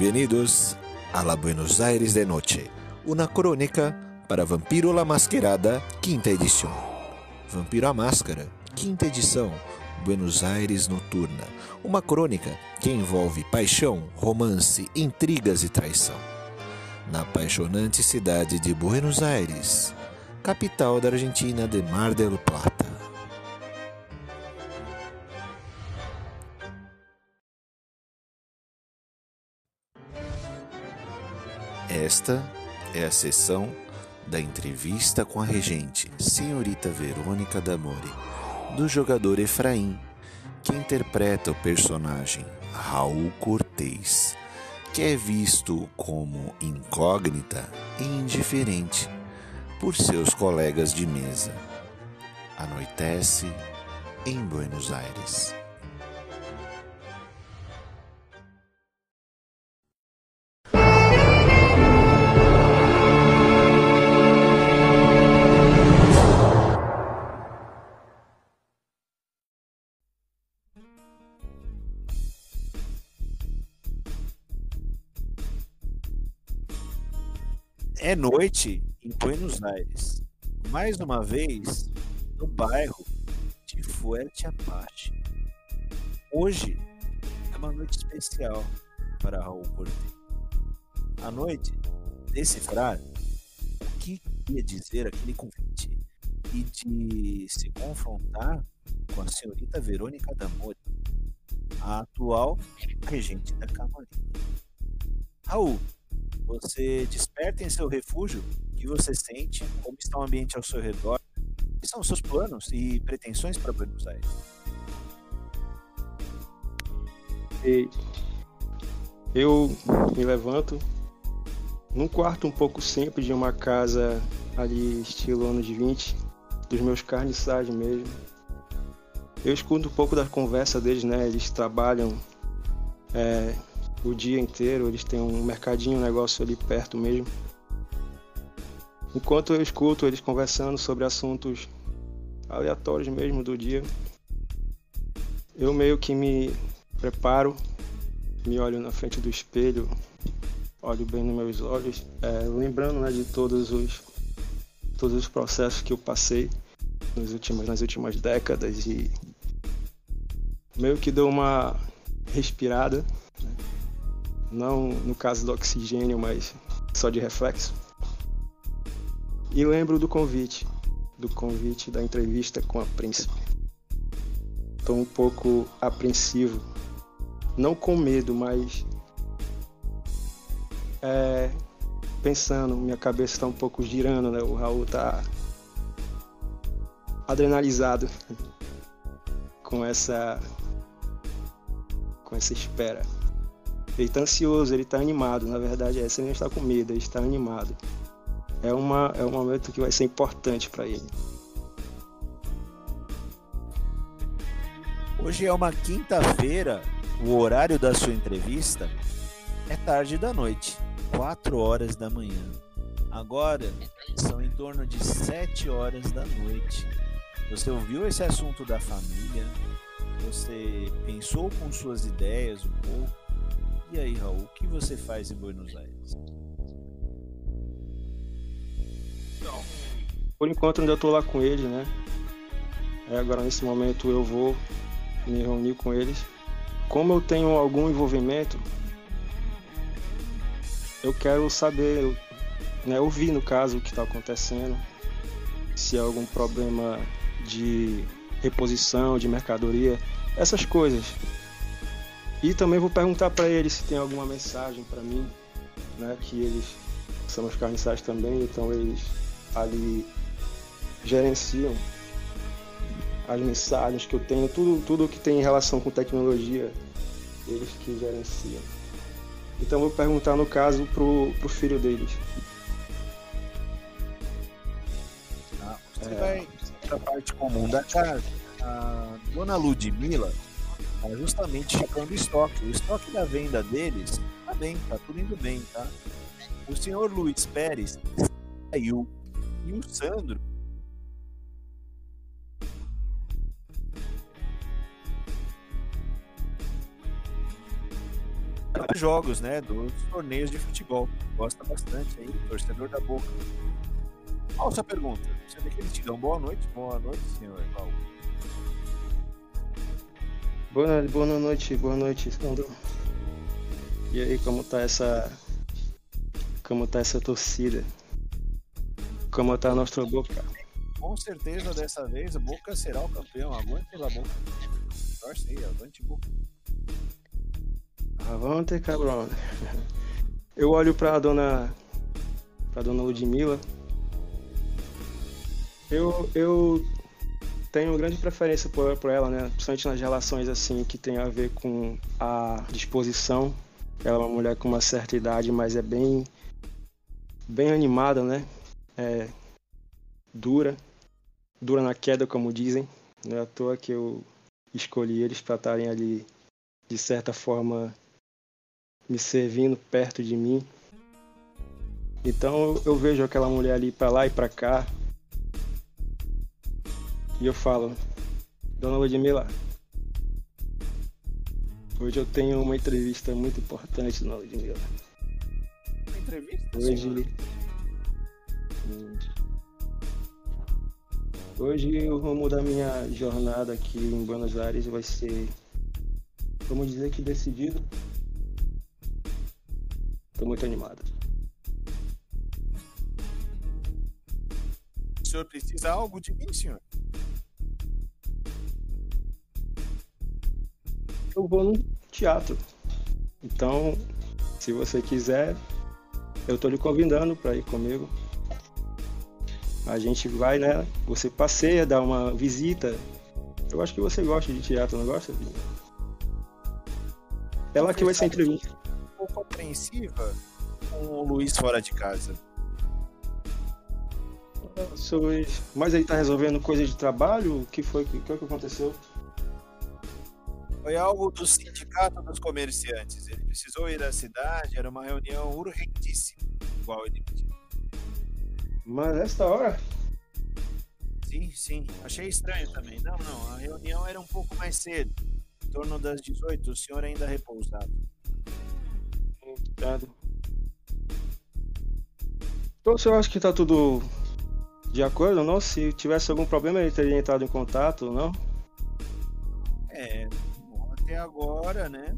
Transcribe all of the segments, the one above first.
Bem-vindos a la Buenos Aires de Noche, uma crônica para Vampiro la Masquerada, quinta edição. Vampiro a Máscara, quinta edição, Buenos Aires Noturna, uma crônica que envolve paixão, romance, intrigas e traição. Na apaixonante cidade de Buenos Aires, capital da Argentina de Mar del Plata. Esta é a sessão da entrevista com a regente, senhorita Verônica Damore, do jogador Efraim, que interpreta o personagem Raul Cortez, que é visto como incógnita e indiferente por seus colegas de mesa. Anoitece em Buenos Aires. Noite em Buenos Aires. Mais uma vez, no bairro de Fuerte Apache. Hoje é uma noite especial para Raul Cortez. A noite decifrar o que queria dizer aquele convite e de se confrontar com a senhorita Verônica D'Amore, a atual regente da Camarilla. Raul, você desperta em seu refúgio que você sente, como está o ambiente ao seu redor, quais são os seus planos e pretensões para Buenos Aires. Eu me levanto num quarto um pouco simples de uma casa ali estilo anos 20, dos meus carniçais mesmo. Eu escuto um pouco da conversa deles, né? Eles trabalham é, o dia inteiro, eles têm um mercadinho, um negócio ali perto mesmo. Enquanto eu escuto eles conversando sobre assuntos aleatórios mesmo do dia, eu meio que me preparo, me olho na frente do espelho, olho bem nos meus olhos, é, lembrando né, de todos os, todos os processos que eu passei nas últimas, nas últimas décadas e meio que dou uma respirada não no caso do oxigênio, mas só de reflexo. E lembro do convite, do convite da entrevista com a príncipe. Estou um pouco apreensivo, não com medo, mas é, pensando, minha cabeça está um pouco girando, né? O Raul está adrenalizado com essa com essa espera. Ele está ansioso, ele está animado. Na verdade, é, ele não está com medo, ele está animado. É, uma, é um momento que vai ser importante para ele. Hoje é uma quinta-feira, o horário da sua entrevista é tarde da noite, 4 horas da manhã. Agora são em torno de 7 horas da noite. Você ouviu esse assunto da família? Você pensou com suas ideias um pouco? E aí, Raul, o que você faz em Buenos Aires? Por enquanto ainda estou lá com eles, né? É, agora nesse momento eu vou me reunir com eles. Como eu tenho algum envolvimento, eu quero saber, né, ouvir no caso o que está acontecendo, se há algum problema de reposição de mercadoria, essas coisas. E também vou perguntar para eles se tem alguma mensagem para mim, né? Que eles são os carniçais também, então eles ali gerenciam as mensagens que eu tenho, tudo, tudo que tem em relação com tecnologia, eles que gerenciam. Então vou perguntar no caso pro, pro filho deles. Ah, você é... vai para a parte comum da casa. A dona Ludmilla tá justamente checando o estoque. O estoque da venda deles tá bem, tá tudo indo bem, tá? O senhor Luiz Pérez saiu e o Sandro jogos, né? Dos torneios de futebol. Gosta bastante aí, torcedor da boca. Qual a sua pergunta? Você vê que eles te dão boa noite? Boa noite, senhor Paulo. Boa, boa noite, boa noite, Sandro. E aí, como tá essa. Como tá essa torcida? Como tá a nossa boca? Com certeza dessa vez o Boca será o campeão. Aguante pela boca. Torce aí, avante Boca. Avante, cabrão. Eu olho pra dona. pra dona Ludmilla. Eu, eu tenho grande preferência por, por ela, né? Principalmente nas relações assim que tem a ver com a disposição. Ela é uma mulher com uma certa idade, mas é bem bem animada, né? É dura, dura na queda, como dizem. Não é à toa que eu escolhi eles para estarem ali de certa forma me servindo perto de mim. Então eu vejo aquela mulher ali para lá e para cá, e eu falo, Dona Ludmilla, hoje eu tenho uma entrevista muito importante, Dona Ludmilla. Uma entrevista? Hoje. Hoje o rumo da minha jornada aqui em Buenos Aires vai ser, vamos dizer que decidido. Estou muito animado. O senhor precisa algo de mim, senhor? Eu vou no teatro. Então, se você quiser, eu tô lhe convidando para ir comigo. A gente vai, né? Você passeia, dá uma visita. Eu acho que você gosta de teatro, não gosta? Ela que vai ser entrevista. Um pouco apreensiva com o Luiz fora de casa. Mas ele tá resolvendo coisa de trabalho? O que foi? O que, que aconteceu? Foi algo do sindicato dos comerciantes. Ele precisou ir à cidade, era uma reunião urgentíssima, igual ele pediu. Mas esta hora? Sim, sim. Achei estranho também. Não, não. A reunião era um pouco mais cedo. Em torno das 18, o senhor ainda repousado. Obrigado. Então, o senhor acha que tá tudo de acordo, não? Se tivesse algum problema, ele teria entrado em contato, não? É, agora, né?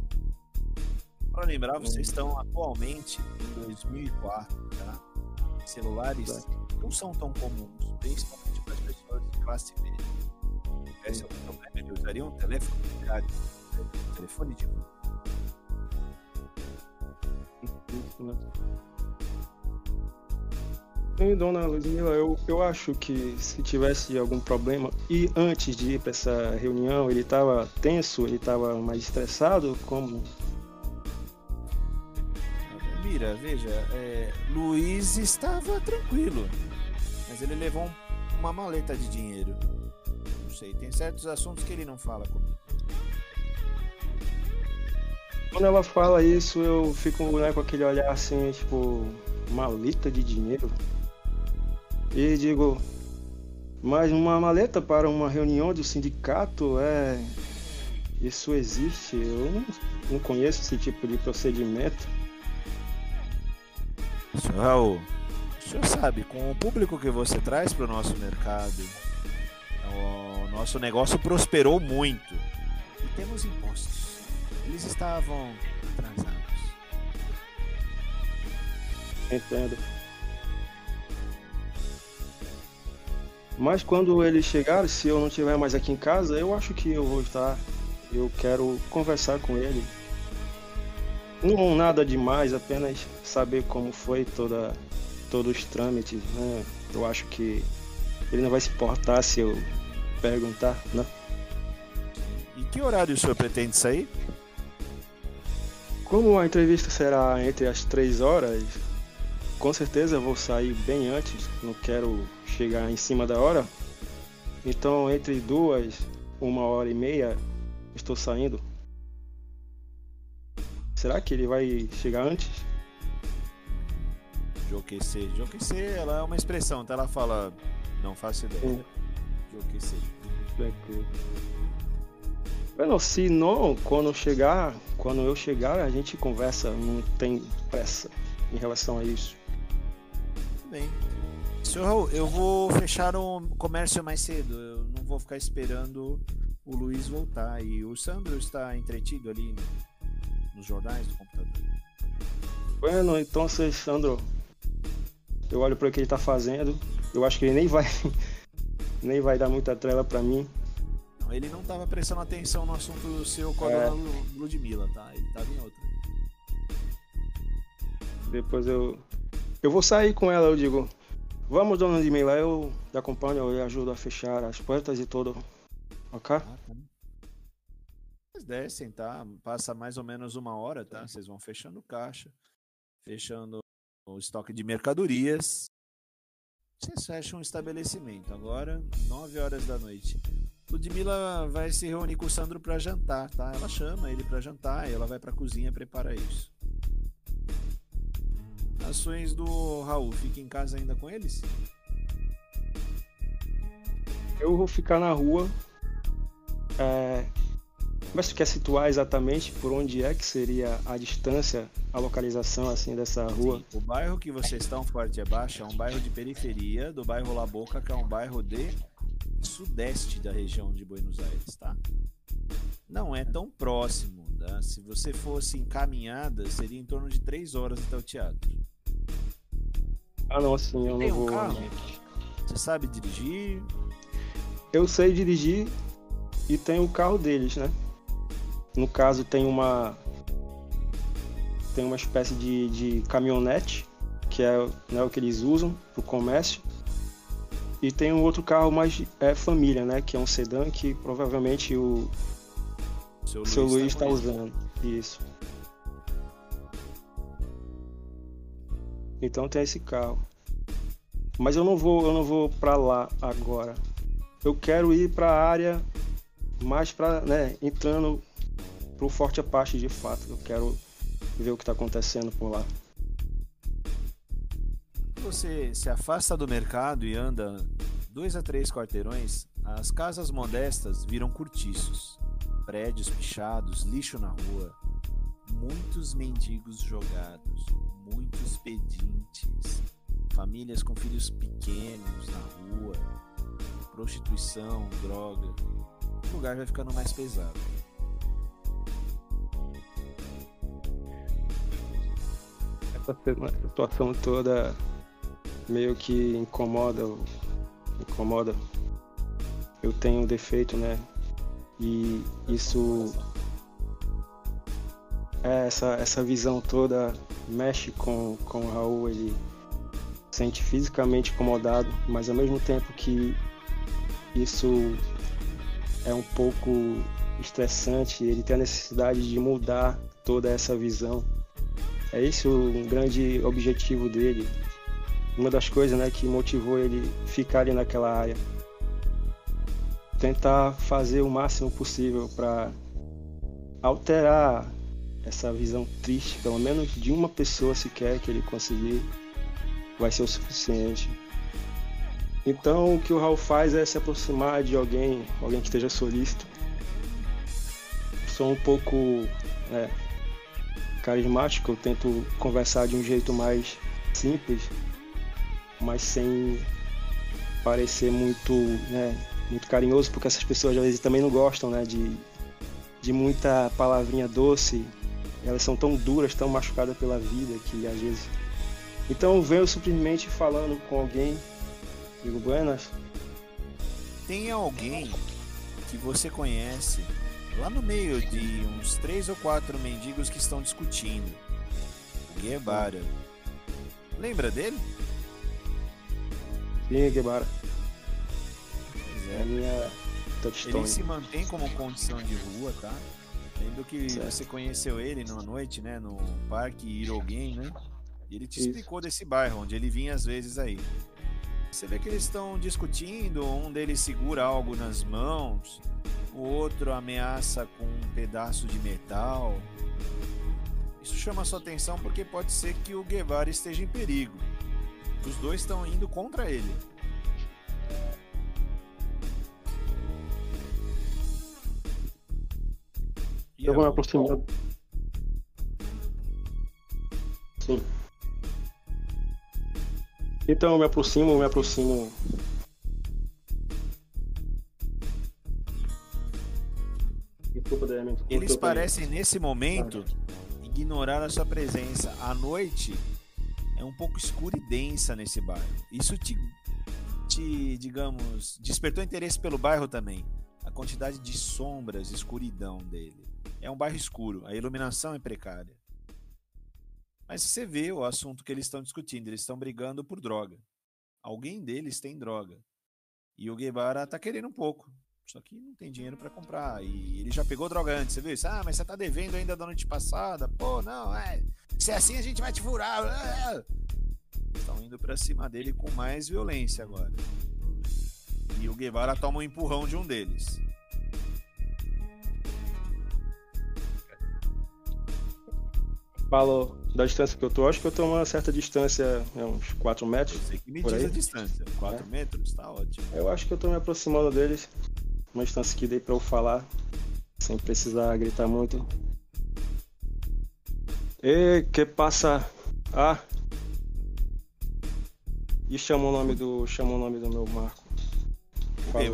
Para lembrar, vocês estão atualmente em 2004, tá? Celulares não são tão comuns, principalmente para as pessoas de classe média. Esse é o problema, ele usaria um telefone de rádio, um telefone de rua. Sim, dona Ludmilla, eu, eu acho que se tivesse algum problema e antes de ir para essa reunião ele estava tenso, ele estava mais estressado, como? Mira, veja, é, Luiz estava tranquilo, mas ele levou um, uma maleta de dinheiro. Não sei, tem certos assuntos que ele não fala comigo. Quando ela fala isso, eu fico né, com aquele olhar assim, tipo, maleta de dinheiro. E digo, mas uma maleta para uma reunião do sindicato é. Isso existe? Eu não, não conheço esse tipo de procedimento. Senhor Raul, o senhor sabe, com o público que você traz para o nosso mercado, o nosso negócio prosperou muito. E temos impostos. Eles estavam atrasados. Entendo. Mas quando ele chegar, se eu não estiver mais aqui em casa, eu acho que eu vou estar. Eu quero conversar com ele. Não nada demais, apenas saber como foi toda, todos os trâmites. Né? Eu acho que ele não vai se importar se eu perguntar, não. E que horário o senhor pretende sair? Como a entrevista será entre as três horas, com certeza eu vou sair bem antes. Não quero chegar em cima da hora. Então, entre duas, uma hora e meia, estou saindo. Será que ele vai chegar antes? Joquecer. Joquecer, ela é uma expressão, então ela fala, não faço ideia. Joquecer. Bueno, se não, quando chegar, quando eu chegar, a gente conversa, não tem pressa em relação a isso. Bem. Senhor Raul, eu vou fechar o comércio mais cedo. Eu não vou ficar esperando o Luiz voltar. E o Sandro está entretido ali nos jornais do computador. Bueno, então, Sandro, eu olho para o que ele está fazendo. Eu acho que ele nem vai, nem vai dar muita trela para mim. Não, ele não estava prestando atenção no assunto seu com a é... Ludmilla, tá? Ele estava em outra. Depois eu. Eu vou sair com ela, eu digo. Vamos, dona Ludmilla, eu te acompanho, eu ajudo a fechar as portas e tudo. Ok? Ah, tá. Vocês descem, tá? Passa mais ou menos uma hora, tá? Vocês vão fechando caixa, fechando o estoque de mercadorias. Vocês fecham um estabelecimento. Agora, 9 horas da noite. Ludmilla vai se reunir com o Sandro para jantar, tá? Ela chama ele para jantar e ela vai para a cozinha preparar isso. Ações do Raul, fica em casa ainda com eles? Eu vou ficar na rua. É... Mas tu quer situar exatamente por onde é que seria a distância, a localização assim dessa rua? Sim, o bairro que vocês estão forte e baixo é um bairro de periferia do bairro La Boca, que é um bairro de sudeste da região de Buenos Aires, tá? Não é tão próximo, tá? Se você fosse encaminhada, seria em torno de três horas até o teatro. Ah, não, assim, eu Tem não um vou. Carro? Você sabe dirigir? Eu sei dirigir e tenho o carro deles, né? No caso, tem uma tem uma espécie de, de caminhonete que é né, o que eles usam para o comércio e tem um outro carro mais é, família, né? Que é um sedã que provavelmente o seu, seu Luiz está tá usando. Isso. Então tem esse carro. Mas eu não vou, eu não vou para lá agora. Eu quero ir para a área mais para, né, entrando pro Forte Apache de fato. Eu quero ver o que está acontecendo por lá você se afasta do mercado e anda dois a três quarteirões, as casas modestas viram cortiços, prédios pichados, lixo na rua, muitos mendigos jogados, muitos pedintes, famílias com filhos pequenos na rua, prostituição, droga. O lugar vai ficando mais pesado. Essa situação toda meio que incomoda, incomoda. Eu tenho um defeito, né? E isso é essa essa visão toda mexe com com o Raul, ele sente fisicamente incomodado, mas ao mesmo tempo que isso é um pouco estressante, ele tem a necessidade de mudar toda essa visão. É esse o grande objetivo dele, uma das coisas né, que motivou ele ficar ali naquela área. Tentar fazer o máximo possível para alterar essa visão triste, pelo menos de uma pessoa sequer que ele conseguir, vai ser o suficiente. Então o que o Raul faz é se aproximar de alguém, alguém que esteja solícito. Sou um pouco é, carismático, eu tento conversar de um jeito mais simples, mas sem parecer muito, né, muito carinhoso, porque essas pessoas às vezes também não gostam, né, de, de muita palavrinha doce. Elas são tão duras, tão machucadas pela vida que às vezes. Então eu venho simplesmente falando com alguém, digo, buenas. Tem alguém que você conhece lá no meio de uns três ou quatro mendigos que estão discutindo. Guevara. Lembra dele? Sim, Guevara. Pois é. é minha touchstone. Ele se mantém como condição de rua, tá? Lembro que certo. você conheceu ele numa noite, né? No Parque Irogen, né? E ele te Isso. explicou desse bairro, onde ele vinha às vezes aí. Você vê que eles estão discutindo, um deles segura algo nas mãos, o outro ameaça com um pedaço de metal. Isso chama sua atenção porque pode ser que o Guevara esteja em perigo. Os dois estão indo contra ele. Eu vou me aproximar. Sim. Então eu me aproximo, me aproximo. Desculpa, Eles parecem nesse momento ignorar a sua presença. A noite é um pouco escura e densa nesse bairro. Isso te, te, digamos, despertou interesse pelo bairro também. A quantidade de sombras, escuridão dele. É um bairro escuro, a iluminação é precária. Mas você vê o assunto que eles estão discutindo, eles estão brigando por droga. Alguém deles tem droga. E o Guevara tá querendo um pouco. Só que não tem dinheiro para comprar. E ele já pegou droga antes, você viu isso? Ah, mas você tá devendo ainda da noite passada. Pô, não, é. Se é assim a gente vai te furar. Estão indo para cima dele com mais violência agora. E o Guevara toma um empurrão de um deles. Falou da distância que eu tô, acho que eu tô uma certa distância, é uns 4 metros. Você que me diz a distância. 4 é. metros, tá ótimo. Eu acho que eu tô me aproximando deles. Uma distância que dei pra eu falar, sem precisar gritar muito. E que passa? Ah! E chamou o nome do. chamou o nome do meu Marco. Vai,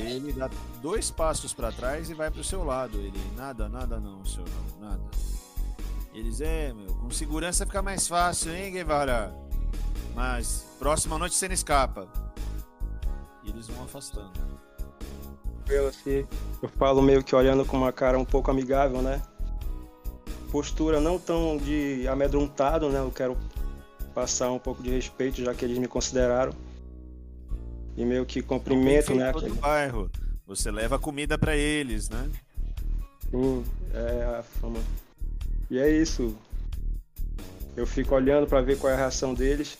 ele dá dois passos para trás e vai pro seu lado. Ele, nada, nada não, senhor, nada. Eles, é, meu, com segurança fica mais fácil, hein, Guevara? Mas próxima noite você não escapa. E eles vão afastando. Eu, assim, eu falo meio que olhando com uma cara um pouco amigável, né? Postura não tão de amedrontado, né? Eu quero passar um pouco de respeito, já que eles me consideraram. E meio que cumprimento, né? Aquele... bairro. Você leva comida para eles, né? Sim, é a fama. E é isso. Eu fico olhando para ver qual é a reação deles.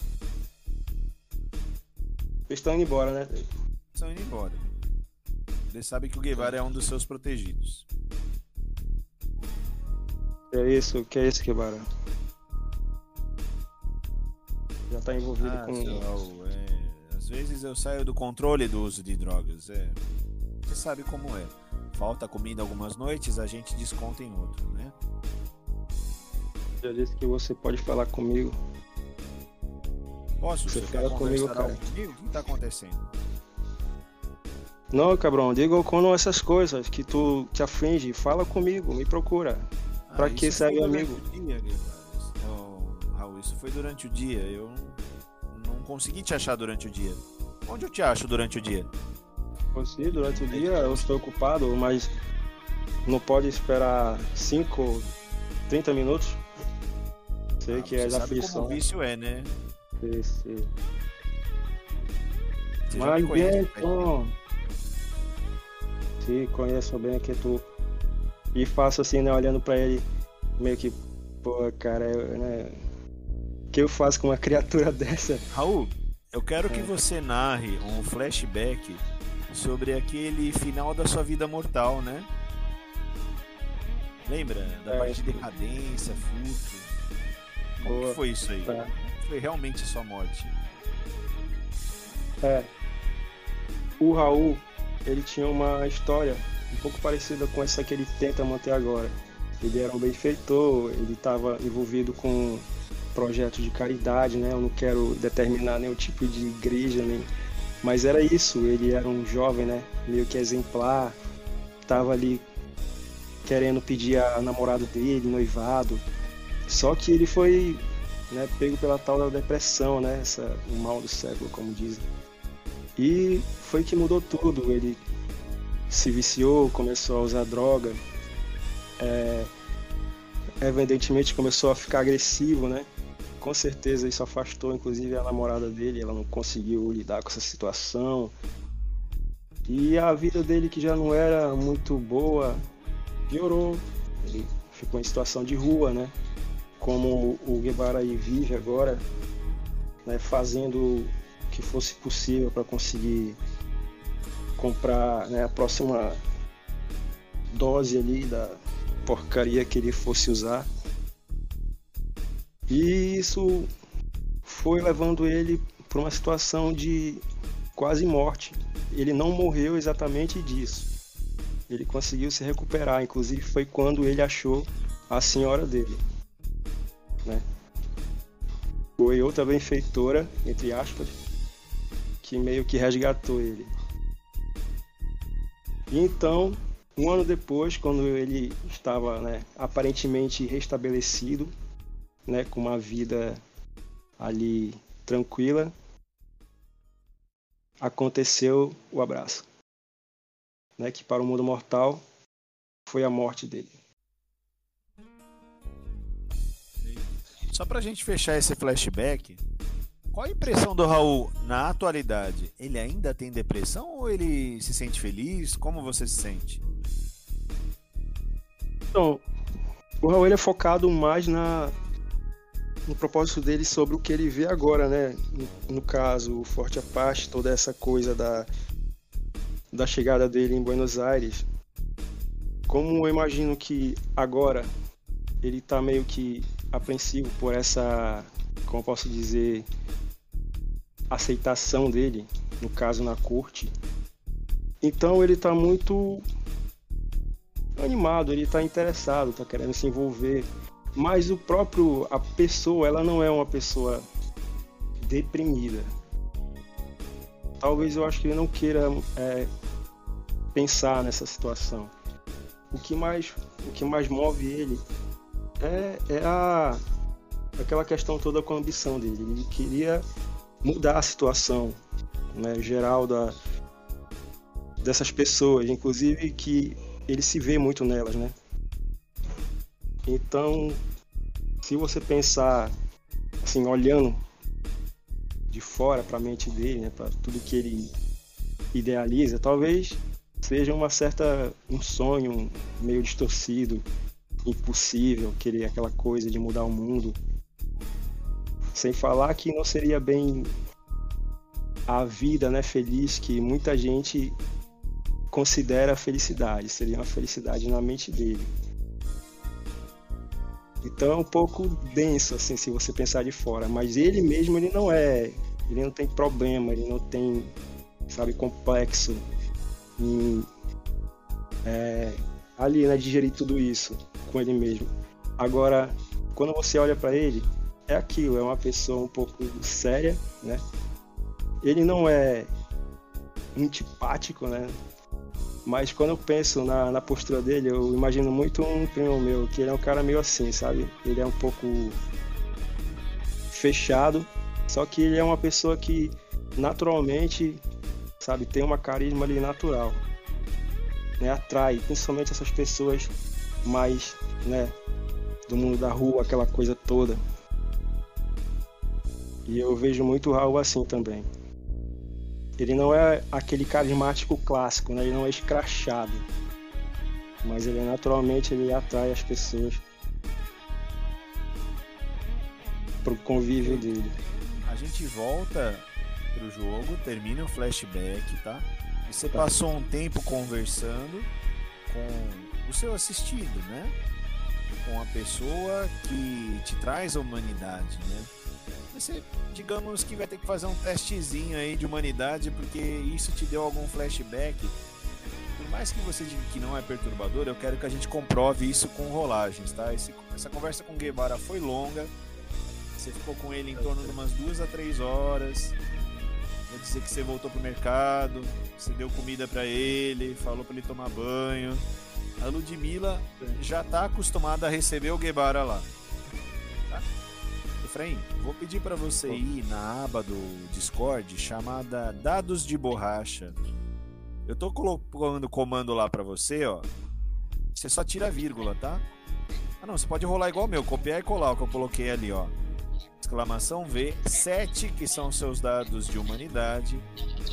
Eles estão indo embora, né? Estão indo embora. Eles sabem que o Guevara é um dos seus protegidos. É isso, que é isso, Guevara? Já tá envolvido ah, com. É... Às vezes eu saio do controle do uso de drogas. É... Você sabe como é. Falta comida algumas noites, a gente desconta em outro, né? Já disse que você pode falar comigo. Posso? Você, você fala comigo, cara. Comigo? O que tá acontecendo? Não, cabrão, diga quando essas coisas que tu te aflige, fala comigo, me procura. Ah, pra que serve amigo? Dia, Raul, isso foi durante o dia. Eu consegui te achar durante o dia. Onde eu te acho durante o dia? Consegui, durante o dia eu estou ocupado, mas não pode esperar 5, 30 minutos Sei ah, que é da aflição. Como o vício é, né? Sei, sei. Mas bem, Tom. Sim, conheço bem aqui tu. E faço assim, né, olhando pra ele, meio que, pô, cara, eu, né? O que eu faço com uma criatura dessa? Raul, eu quero que você narre um flashback sobre aquele final da sua vida mortal, né? Lembra? Da é, parte de decadência, furto. Como que foi isso aí? Tá. Foi realmente sua morte? É. O Raul, ele tinha uma história um pouco parecida com essa que ele tenta manter agora. Ele era um benfeitor, ele estava envolvido com projetos de caridade, né? Eu não quero determinar nenhum tipo de igreja, nem... mas era isso. Ele era um jovem, né? Meio que exemplar, estava ali querendo pedir a namorada dele, noivado, só que ele foi né, pego pela tal da depressão, né, essa, o mal do século, como dizem. E foi que mudou tudo. Ele se viciou, começou a usar droga, é, evidentemente começou a ficar agressivo, né? Com certeza isso afastou, inclusive, a namorada dele. Ela não conseguiu lidar com essa situação. E a vida dele, que já não era muito boa, piorou. Ele ficou em situação de rua, né? como o Guevara aí vive agora, né, fazendo o que fosse possível para conseguir comprar né, a próxima dose ali da porcaria que ele fosse usar. E isso foi levando ele para uma situação de quase morte. Ele não morreu exatamente disso. ele conseguiu se recuperar. Inclusive foi quando ele achou a senhora dele, né? Foi outra benfeitora, entre aspas, que meio que resgatou ele. E então, um ano depois, quando ele estava né, aparentemente restabelecido, né, com uma vida ali tranquila, aconteceu o abraço, né, que para o mundo mortal foi a morte dele. Só pra gente fechar esse flashback, qual a impressão do Raul na atualidade? Ele ainda tem depressão ou ele se sente feliz? Como você se sente? Então, o Raul é focado mais na no propósito dele sobre o que ele vê agora, né? No, no caso, o Forte Apache, toda essa coisa da, da chegada dele em Buenos Aires. Como eu imagino que agora ele está meio que apreensivo por essa, como posso dizer, aceitação dele, no caso na corte. Então ele está muito animado, ele está interessado, está querendo se envolver mas o próprio a pessoa ela não é uma pessoa deprimida. Talvez eu acho que ele não queira é, pensar nessa situação. O que mais o que mais move ele é, é a aquela questão toda com a ambição dele. Ele queria mudar a situação né, geral da dessas pessoas inclusive que ele se vê muito nelas né então, se você pensar assim, olhando de fora para a mente dele, né, para tudo que ele idealiza, talvez seja uma certa um sonho meio distorcido, impossível, querer aquela coisa de mudar o mundo. Sem falar que não seria bem a vida, né, feliz que muita gente considera felicidade, seria uma felicidade na mente dele. Então é um pouco denso, assim, se você pensar de fora. Mas ele mesmo, ele não é. Ele não tem problema, ele não tem, sabe, complexo em é, ali, né, digerir tudo isso com ele mesmo. Agora, quando você olha para ele, é aquilo, é uma pessoa um pouco séria, né? Ele não é antipático, né? Mas quando eu penso na, na postura dele, eu imagino muito um primo meu, que ele é um cara meio assim, sabe? Ele é um pouco fechado, só que ele é uma pessoa que naturalmente, sabe, tem uma carisma ali natural. Né? Atrai, principalmente essas pessoas mais, né, do mundo da rua, aquela coisa toda. E eu vejo muito o Raul assim também. Ele não é aquele carismático clássico, né? Ele não é escrachado. Mas ele naturalmente ele atrai as pessoas pro convívio dele. A gente volta pro jogo, termina o flashback, tá? E você tá. passou um tempo conversando com o seu assistido, né? Com a pessoa que te traz a humanidade, né? Você, digamos que vai ter que fazer um testezinho aí de humanidade, porque isso te deu algum flashback. Por mais que você diga que não é perturbador, eu quero que a gente comprove isso com rolagens, tá? Esse, essa conversa com Guevara foi longa. Você ficou com ele em torno de umas duas a três horas. Vou dizer que você voltou pro mercado, você deu comida para ele, falou para ele tomar banho. A Ludmilla já tá acostumada a receber o Guevara lá. Efraim, vou pedir para você ir na aba do Discord chamada Dados de Borracha. Eu tô colocando o comando lá para você, ó. Você só tira a vírgula, tá? Ah não, você pode rolar igual o meu, copiar e colar o que eu coloquei ali, ó. Exclamação V, 7, que são seus dados de humanidade,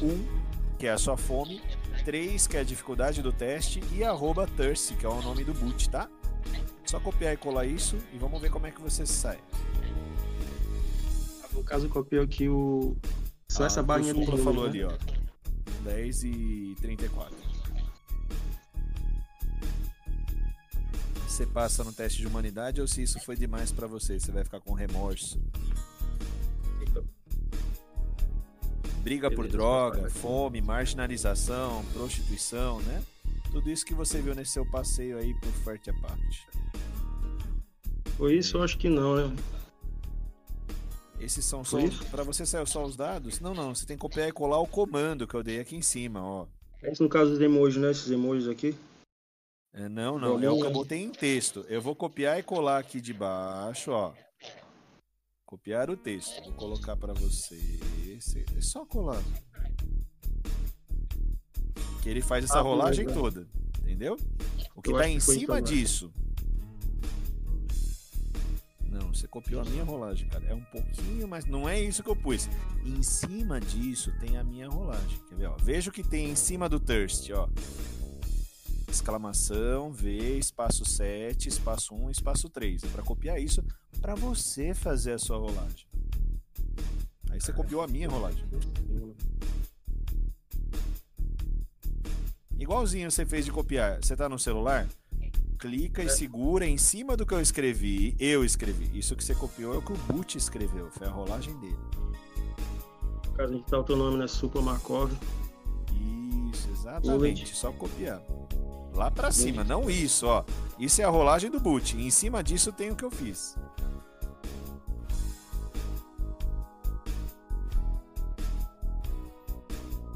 1, que é a sua fome, 3, que é a dificuldade do teste, e arroba Thirst, que é o nome do boot, tá? Só copiar e colar isso e vamos ver como é que você sai no caso, eu copiei aqui o. Só ah, essa barrinha do falou né? ali, ó. 10 e 34. Você passa no teste de humanidade ou se isso foi demais para você? Você vai ficar com remorso? Briga Beleza, por droga, fome, marginalização, prostituição, né? Tudo isso que você viu nesse seu passeio aí por Forte Parte. Foi isso? Eu acho que não, né? Esses são só. Para você sair só os dados? Não, não. Você tem que copiar e colar o comando que eu dei aqui em cima, ó. Esse no caso dos emojis, né? Esses emojis aqui. É, não, não. É o que eu botei em texto. Eu vou copiar e colar aqui de baixo, ó. Copiar o texto. Vou colocar para você. É só colar. Que ele faz essa ah, rolagem toda. Entendeu? O que eu tá em cima disso não, você copiou a minha rolagem, cara. É um pouquinho, mas não é isso que eu pus. Em cima disso tem a minha rolagem. Quer ver? Ó? Veja o que tem em cima do thirst, ó. Exclamação, V, espaço 7, espaço 1, espaço 3. É para copiar isso para você fazer a sua rolagem. Aí você copiou a minha rolagem. Igualzinho você fez de copiar. Você tá no celular? clica e segura em cima do que eu escrevi. Eu escrevi. Isso que você copiou é o que o Boot escreveu. Foi a rolagem dele. Caso a gente tá o teu nome, né? Super Markov. Isso, exatamente. Só copiar. Lá para cima, não isso, ó. Isso é a rolagem do boot. em cima disso tem o que eu fiz.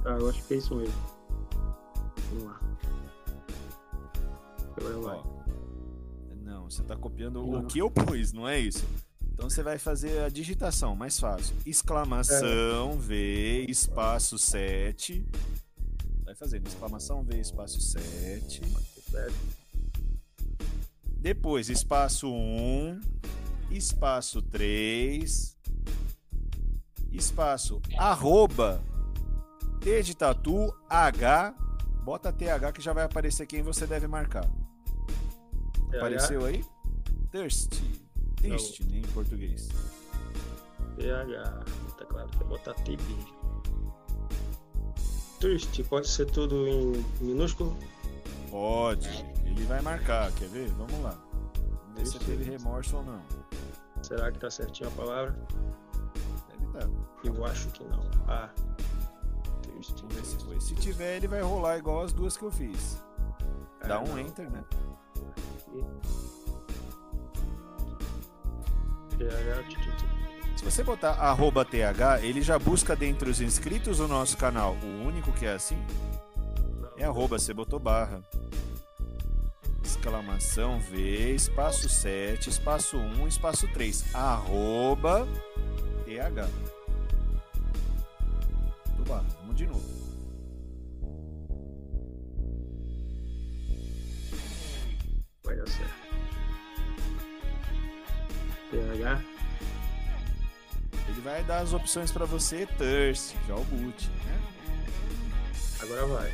Ah, eu acho que é isso mesmo. Vamos lá. Agora vai. Não, você está copiando não. o que eu pus, não é isso. Então você vai fazer a digitação, mais fácil. Exclamação é. V, espaço 7. Vai fazendo exclamação V, espaço 7. Depois, espaço 1, espaço 3, espaço arroba, T de tatu, H, bota TH que já vai aparecer quem você deve marcar. Apareceu aí? Thirsty. Thirsty, nem em português. PH. Tá claro que é botar TB. Thirsty pode ser tudo em minúsculo? Pode. Ele vai marcar, quer ver? Vamos lá. Vamos ver se teve remorso ou não. Será que tá certinho a palavra? Deve estar. Tá. Eu acho que não. Ah. Vamos ver se foi. Se tiver, ele vai rolar igual as duas que eu fiz. Dá um não. enter, né? Se você botar arroba TH, ele já busca dentre os inscritos do nosso canal. O único que é assim é arroba, você botou barra. Exclamação V, espaço 7, espaço 1, espaço 3. Arroba TH. Do barra. De novo. Vai dar certo. PH. Ele vai dar as opções para você, Thirst, já é o boot, né? Agora vai.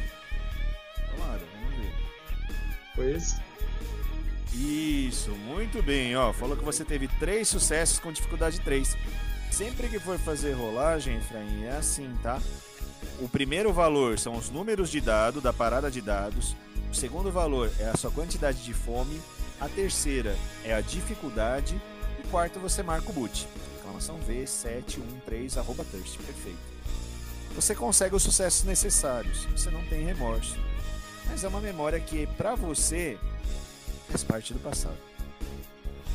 Tomara, vamos ver. Foi esse? Isso, muito bem, ó. Falou que você teve três sucessos com dificuldade 3. Sempre que for fazer rolagem, Efraim, é assim, tá? O primeiro valor são os números de dado da parada de dados. O segundo valor é a sua quantidade de fome. A terceira é a dificuldade quarto você marca o boot. Exclamação V713 arroba thirst. Perfeito. Você consegue os sucessos necessários. Você não tem remorso. Mas é uma memória que, para você, faz parte do passado.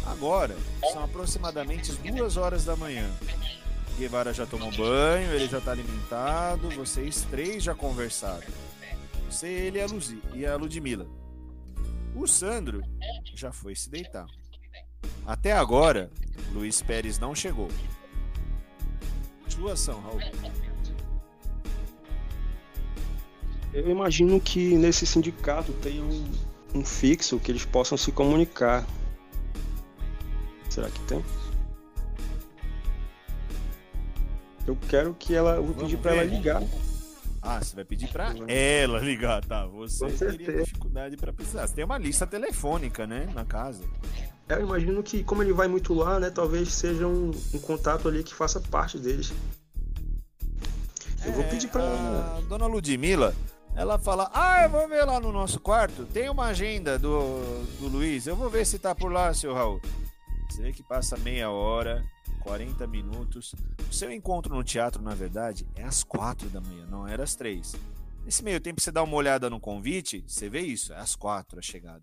Agora, são aproximadamente duas horas da manhã. Guevara já tomou banho, ele já está alimentado, vocês três já conversaram. Você, ele a, Luzi, e a Ludmilla. O Sandro já foi se deitar. Até agora, Luiz Pérez não chegou. Situação, Raul. Eu imagino que nesse sindicato tenha um, um fixo que eles possam se comunicar. Será que tem? Eu quero que ela. Eu vou Vamos pedir para ela ligar. Ah, você vai pedir para ela ligar, tá? Você teria dificuldade para precisar. Você tem uma lista telefônica, né, na casa. Eu imagino que, como ele vai muito lá, né, talvez seja um, um contato ali que faça parte deles. Eu é, vou pedir pra. A dona Ludmilla, ela fala: Ah, eu vou ver lá no nosso quarto. Tem uma agenda do, do Luiz. Eu vou ver se tá por lá, seu Raul. Você vê que passa meia hora, 40 minutos. O seu encontro no teatro, na verdade, é às quatro da manhã, não era às três. Nesse meio tempo, você dá uma olhada no convite, você vê isso, é às quatro a chegada.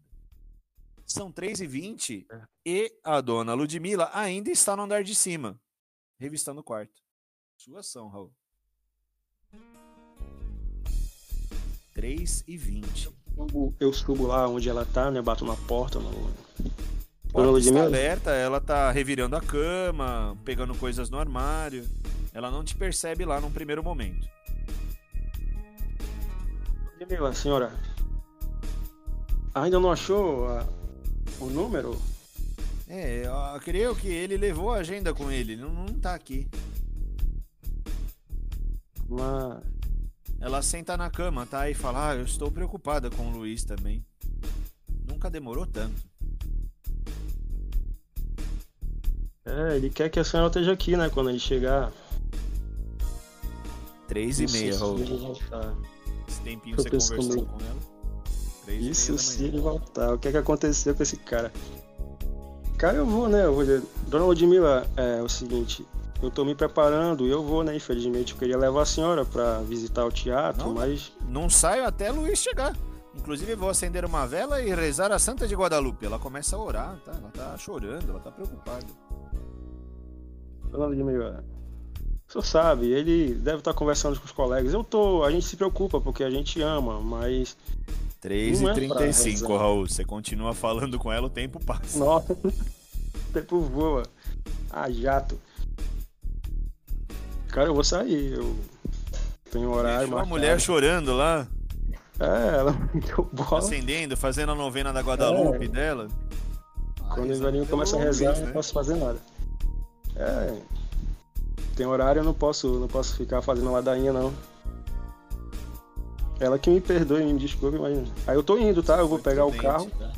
São 3h20 é. e a dona Ludmilla ainda está no andar de cima, revistando o quarto. Sua ação, Raul. 3 e 20. Eu subo lá onde ela tá, né? Bato na porta. No... Porta está aberta, ela tá revirando a cama, pegando coisas no armário. Ela não te percebe lá num primeiro momento. Ludmilla, senhora, ainda não achou a, o número? É, eu creio que ele levou a agenda com ele, não, não tá aqui. Mas ela senta na cama, tá? E fala: Ah, eu estou preocupada com o Luiz também. Nunca demorou tanto. É, ele quer que a senhora esteja aqui, né? Quando ele chegar. Três e meia, Raul. Esse tempinho você conversou comigo. com ela? Três Isso se ele voltar. O que é que aconteceu com esse cara? Cara, eu vou, né? Eu vou dizer. Dona Ludmilla, é o seguinte eu tô me preparando e eu vou, né? Infelizmente, eu queria levar a senhora para visitar o teatro, não, mas. Não saio até Luiz chegar. Inclusive, vou acender uma vela e rezar a Santa de Guadalupe. Ela começa a orar, tá? Ela tá chorando, ela tá preocupada. Dona Ludmilla, o senhor sabe, ele deve estar conversando com os colegas. Eu tô, a gente se preocupa porque a gente ama, mas. 3h35, é Raul. Você continua falando com ela, o tempo passa. Nossa, o tempo voa. Ah, jato. Cara, eu vou sair. Eu tenho horário. Uma mulher chorando lá. É, ela me deu bola. Acendendo, fazendo a novena da Guadalupe é. dela. Quando o velhinho começa a rezar, eu não né? posso fazer nada. É. Tem horário, eu não posso, não posso ficar fazendo ladainha, não. Ela que me perdoe, me desculpe, mas. Aí eu tô indo, tá? Eu vou pegar o carro. Tá?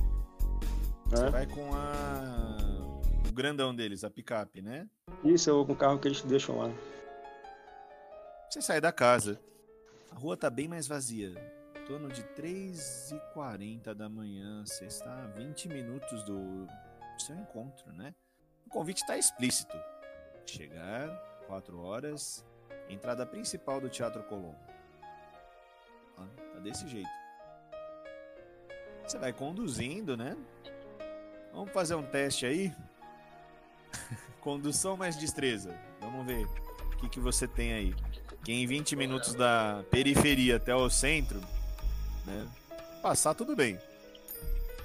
Você é. vai com a. O grandão deles, a picape, né? Isso, eu vou com o carro que eles deixam lá. Você sai da casa. A rua tá bem mais vazia. Em torno de 3h40 da manhã. Você está a 20 minutos do seu encontro, né? O convite está explícito. Chegar, 4 horas, entrada principal do Teatro Colombo. Ah, tá desse jeito. Você vai conduzindo, né? Vamos fazer um teste aí? Condução mais destreza. Vamos ver o que, que você tem aí que em 20 minutos da periferia até o centro, né, passar tudo bem.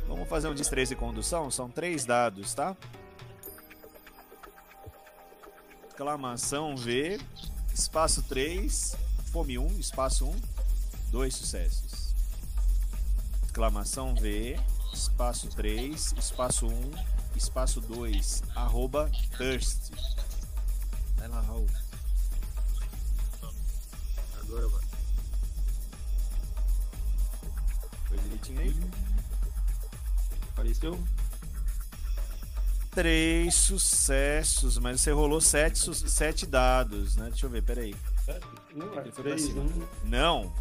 Vamos fazer um destreza e condução? São três dados, tá? Exclamação V, espaço 3, fome 1, espaço 1, dois sucessos. Exclamação V, espaço 3, espaço 1, espaço 2, arroba thirst. Vai lá, Raul agora, mano. Foi direitinho aí? Apareceu? Três sucessos, mas você rolou sete, sete dados, né? Deixa eu ver, peraí. Não, é três, não. não.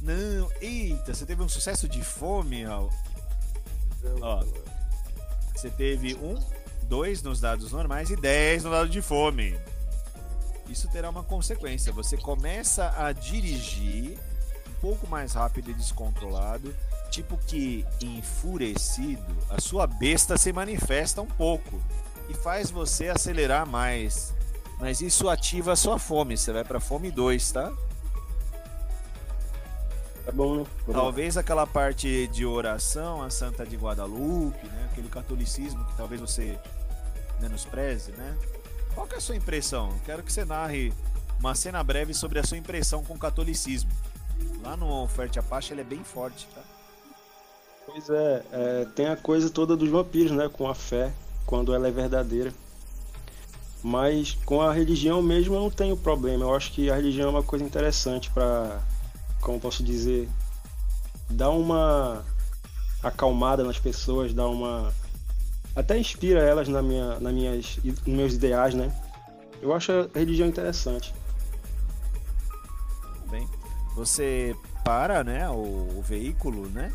Não, eita, você teve um sucesso de fome, Raul. Ó, você teve um, dois nos dados normais e dez no dado de fome isso terá uma consequência. Você começa a dirigir um pouco mais rápido e descontrolado, tipo que enfurecido, a sua besta se manifesta um pouco e faz você acelerar mais. Mas isso ativa a sua fome, você vai para fome 2, tá? Tá bom, né? Tá talvez aquela parte de oração, a Santa de Guadalupe, né? Aquele catolicismo que talvez você menospreze, né? Qual que é a sua impressão? Quero que você narre uma cena breve sobre a sua impressão com o catolicismo. Lá no Oferte Apache ele é bem forte, tá? Pois é, é, tem a coisa toda dos vampiros, né? Com a fé, quando ela é verdadeira. Mas com a religião mesmo eu não tenho problema. Eu acho que a religião é uma coisa interessante para, como posso dizer, dar uma acalmada nas pessoas, dar uma até inspira elas na minha, na minhas, nos meus ideais, né? Eu acho a religião interessante. Bem, você para, né, o, o veículo, né?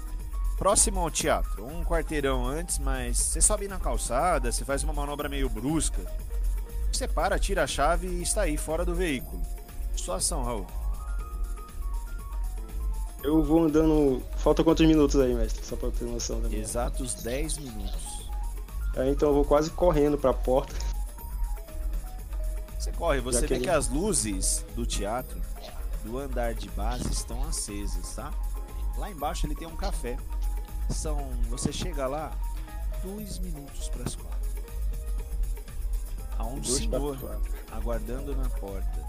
Próximo ao teatro, um quarteirão antes, mas você sobe na calçada, você faz uma manobra meio brusca. Você para, tira a chave e está aí, fora do veículo. Situação, Raul. Eu vou andando. Falta quantos minutos aí, mestre? Só pra eu ter noção também. Exatos 10 minutos. É, então eu vou quase correndo pra porta. Você corre, você vê que as luzes do teatro, do andar de base, estão acesas, tá? Lá embaixo ele tem um café. São. Você chega lá, dois minutos para as quatro. Há um Dois senhor aguardando na porta.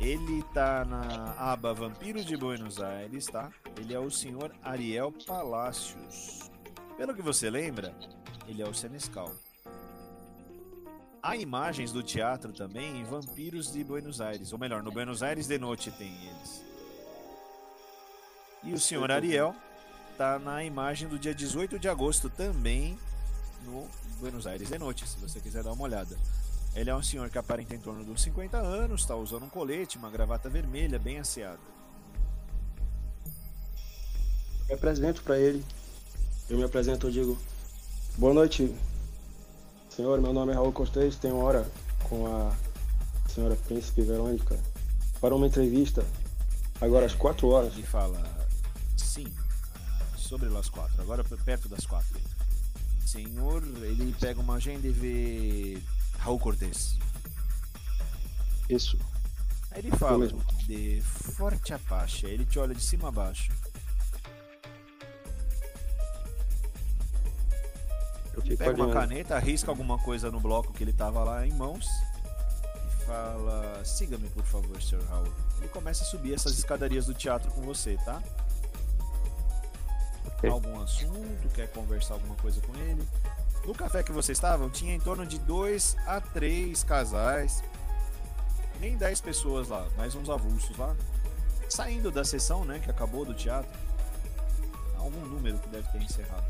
Ele tá na aba Vampiro de Buenos Aires, tá? Ele é o senhor Ariel Palacios. Pelo que você lembra, ele é o Senescal. Há imagens do teatro também em Vampiros de Buenos Aires, ou melhor, no Buenos Aires de Noite tem eles. E o senhor Ariel tá na imagem do dia 18 de agosto também no Buenos Aires de Noite, se você quiser dar uma olhada. Ele é um senhor que aparenta em torno dos 50 anos, está usando um colete, uma gravata vermelha, bem asseada. Me apresento pra ele. Eu me apresento, eu digo. Boa noite, senhor. Meu nome é Raul Cortez. Tenho hora com a senhora Príncipe Verônica para uma entrevista agora às 4 horas. Ele fala, sim, sobre as quatro, agora perto das quatro. Senhor, ele pega uma agenda e vê Raul Cortez. Isso. Aí ele fala mesmo. de Forte Apache, ele te olha de cima a baixo. Fico Pega uma caneta, arrisca alguma coisa no bloco que ele tava lá em mãos e fala: Siga-me, por favor, Sr. Raul. Ele começa a subir essas escadarias do teatro com você, tá? Algum assunto, quer conversar alguma coisa com ele? No café que vocês estavam, tinha em torno de dois a três casais, nem 10 pessoas lá, mais uns avulsos lá, saindo da sessão, né, que acabou do teatro. Algum número que deve ter encerrado.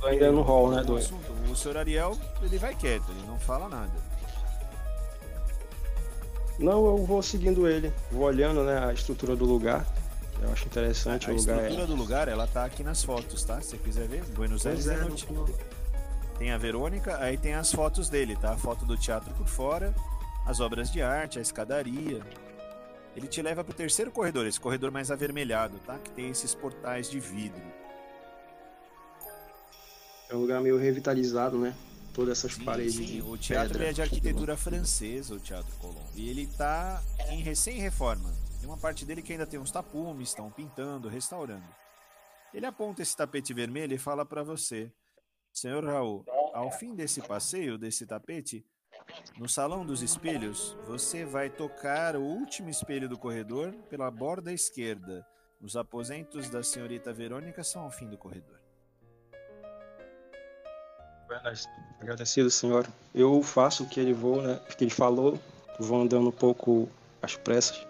Tô ainda no hall, né? Do... assunto. O senhor Ariel, ele vai quieto, ele não fala nada. Não, eu vou seguindo ele. Vou olhando né, a estrutura do lugar. Eu acho interessante a o lugar. estrutura É... do lugar, ela tá aqui nas fotos, tá? Se você quiser ver, Buenos Aires é é, no- Tem a Verônica, aí tem as fotos dele, tá? A foto do teatro por fora, as obras de arte, a escadaria. Ele te leva pro terceiro corredor, esse corredor mais avermelhado, tá? Que tem esses portais de vidro. é um lugar meio revitalizado, né? Todas essas Sim, paredes. sim, o teatro pedra, é de arquitetura francesa, o Teatro Colombo. E ele tá em recém-reforma. Tem uma parte dele que ainda tem uns tapumes, estão pintando, restaurando. Ele aponta esse tapete vermelho e fala para você: Senhor Raul, ao fim desse passeio, desse tapete, no salão dos espelhos, você vai tocar o último espelho do corredor pela borda esquerda. Os aposentos da senhorita Verônica são ao fim do corredor. Agradecido, senhor. Eu faço o que ele vou, né? O que ele falou. Vou andando um pouco às pressas.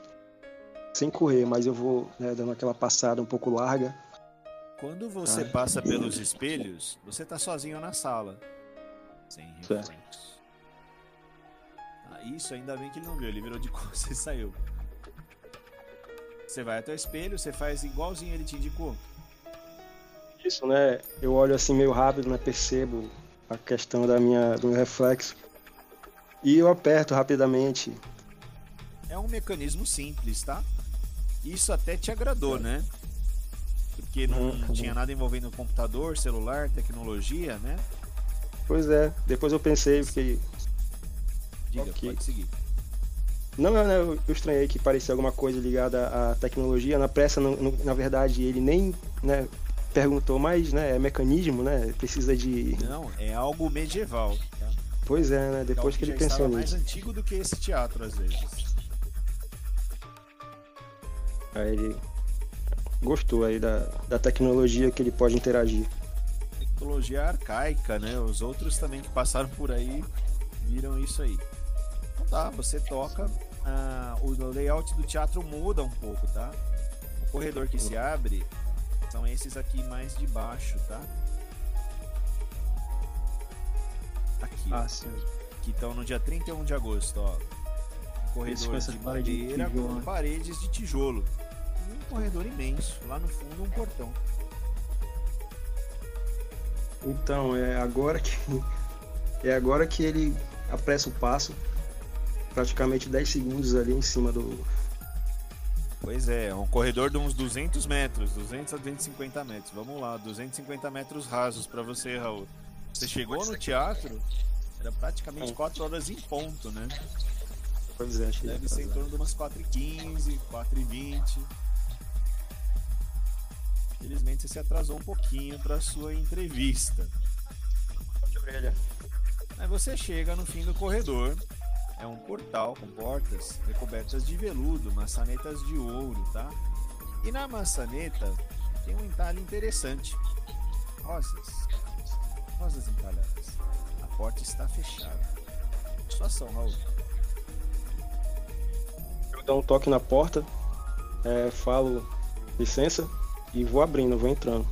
Sem correr, mas eu vou né, dando aquela passada um pouco larga. Quando você Ah. passa pelos espelhos, você tá sozinho na sala. Sem Certo. reflexo. Ah, isso ainda bem que ele não viu, ele virou de costas e saiu. Você vai até o espelho, você faz igualzinho ele te indicou. Isso, né? Eu olho assim meio rápido, né? Percebo a questão da minha, do meu reflexo. E eu aperto rapidamente. É um mecanismo simples, tá? Isso até te agradou, né? Porque não Uhum. tinha nada envolvendo computador, celular, tecnologia, né? Pois é, depois eu pensei, fiquei. Diga, Ok. pode seguir. Não, não, eu estranhei que parecia alguma coisa ligada à tecnologia. Na pressa, não- não- na verdade, ele nem né, perguntou, mas né, é mecanismo, né? Precisa de. Não, é algo medieval. Tá? Pois é, né? É Depois que ele pensou estava mais nisso. antigo do que esse teatro, às vezes. Aí ele gostou aí da, da tecnologia que ele pode interagir. tecnologia arcaica, né? Os outros também que passaram por aí viram isso aí. Então tá, você toca, ah, o layout do teatro muda um pouco, tá? O corredor que se abre são esses aqui mais de baixo, tá? Aqui, ó, sim. que estão no dia 31 de agosto, ó. Um corredor de madeira com né? paredes de tijolo. Corredor imenso, lá no fundo um portão. Então, é agora que é agora que ele apressa o passo, praticamente 10 segundos ali em cima do, Pois é, um corredor de uns 200 metros, 200 a 250 metros. Vamos lá, 250 metros rasos para você, Raul. Você chegou no teatro, era praticamente 4 horas em ponto, né? Pois é, achei Deve ser em torno de umas 4h15, 4h20. Infelizmente você se atrasou um pouquinho para sua entrevista. De orelha. Aí você chega no fim do corredor, é um portal com portas recobertas de veludo, maçanetas de ouro, tá? E na maçaneta tem um entalhe interessante. Rosas. Rosas entalhadas. A porta está fechada. Situação, Raul. Eu dou um toque na porta, é, falo licença e vou abrindo, vou entrando.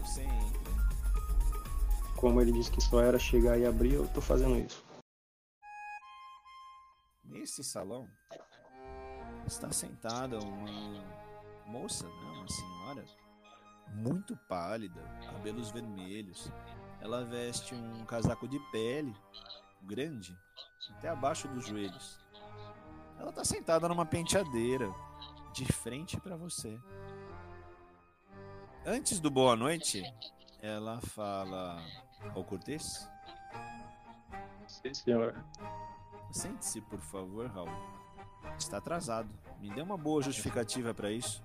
Você entra. Como ele disse que só era chegar e abrir, eu tô fazendo isso. Nesse salão está sentada uma moça, né, uma senhora, muito pálida, cabelos vermelhos. Ela veste um casaco de pele grande, até abaixo dos joelhos. Ela está sentada numa penteadeira, de frente para você. Antes do boa noite, ela fala ao Cortês. Sim, senhora. Sente-se, por favor, Raul. Está atrasado. Me dê uma boa justificativa para isso.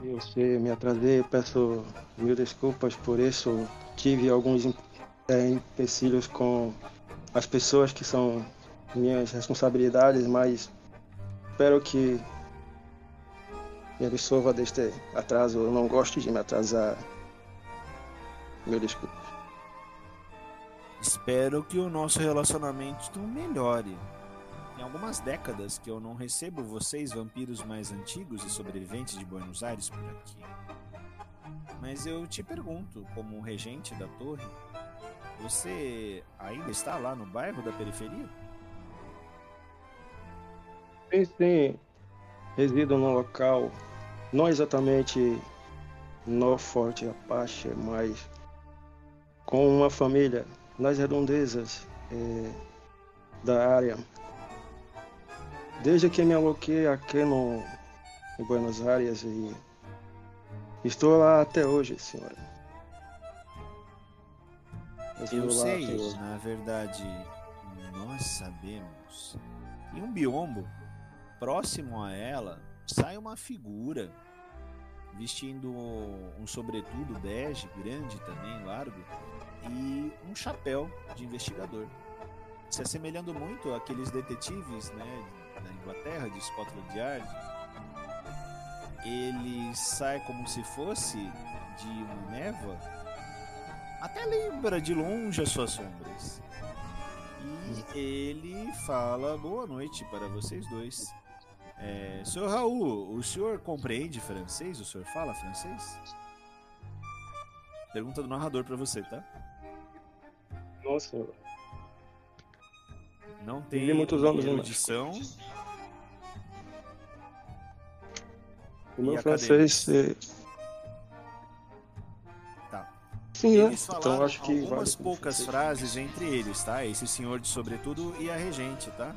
Eu sei, me atrasei, peço mil desculpas por isso. Tive alguns é, empecilhos com as pessoas que são minhas responsabilidades, mas espero que me absolva deste atraso. Eu não gosto de me atrasar. Mil desculpas. Espero que o nosso relacionamento melhore. Tem algumas décadas que eu não recebo vocês, vampiros mais antigos e sobreviventes de Buenos Aires, por aqui. Mas eu te pergunto, como regente da torre, você ainda está lá no bairro da periferia? Sim, sim. Resido num local, não exatamente no Forte Apache, mas com uma família nas redondezas eh, da área. Desde que me aloquei aqui no, em Buenos Aires e estou lá até hoje, senhora. Resido Eu sei, na verdade, nós sabemos. Em um biombo, próximo a ela, sai uma figura vestindo um sobretudo bege, grande também, largo, e um chapéu de investigador. Se assemelhando muito àqueles detetives né, da Inglaterra, de Scotland Yard. Ele sai como se fosse de uma névoa até lembra de longe as suas sombras. E ele fala boa noite para vocês dois. É, senhor Raul, o senhor compreende francês? O senhor fala francês? Pergunta do narrador para você, tá? Nossa, Não tem Vivi muitos anos no erudição. o meu francês. eh, Tá. Sim, né? Eles falaram Então acho que vale algumas como poucas frases entre eles, tá? Esse senhor de sobretudo e a regente, tá?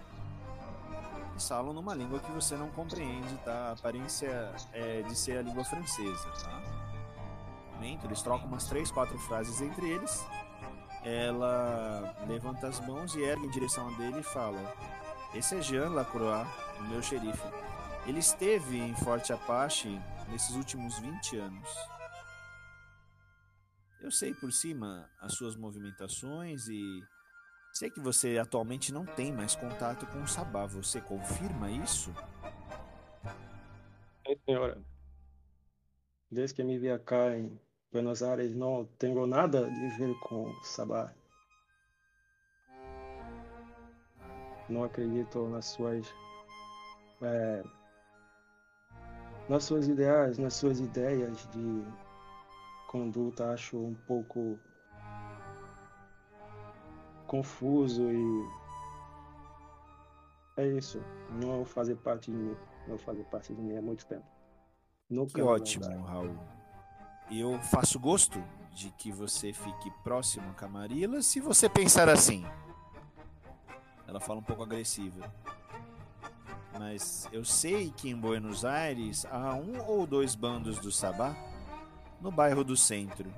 Falam numa língua que você não compreende, tá? A aparência é de ser a língua francesa, tá? Eles trocam umas três, quatro frases entre eles. Ela levanta as mãos e ergue em direção a dele e fala: Esse é Jean Lacroix, o meu xerife. Ele esteve em Forte Apache nesses últimos 20 anos. Eu sei por cima as suas movimentações e sei que você atualmente não tem mais contato com o Sabá. Você confirma isso? Sim, senhora. Desde que me vi cá em Buenos Aires, não tenho nada de ver com Sabá. Não acredito nas suas. é, nas suas ideais, nas suas ideias de conduta. Acho um pouco confuso e. É isso. Não fazer parte de mim. Não fazer parte de mim há muito tempo. Nunca Que me ótimo. Raul. Eu faço gosto de que você fique próximo a Camarilla se você pensar assim. Ela fala um pouco agressiva. Mas eu sei que em Buenos Aires há um ou dois bandos do Sabá no bairro do centro.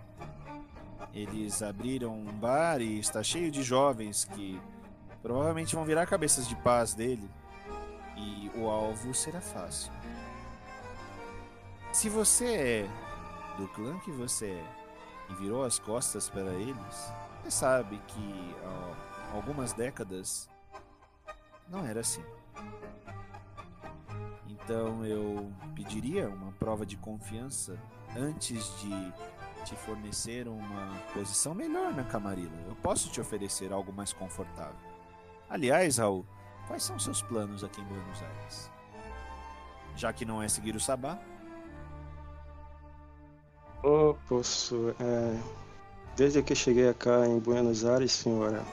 Eles abriram um bar e está cheio de jovens que provavelmente vão virar cabeças de paz dele. E o alvo será fácil. Se você é do clã que você é e virou as costas para eles, você sabe que há algumas décadas não era assim. Então eu pediria uma prova de confiança antes de te fornecer uma posição melhor na Camarilla. Eu posso te oferecer algo mais confortável. Aliás, Raul, quais são seus planos aqui em Buenos Aires? Já que não é seguir o Sabá, Oh, posso. É, desde que cheguei cá em Buenos Aires, senhora,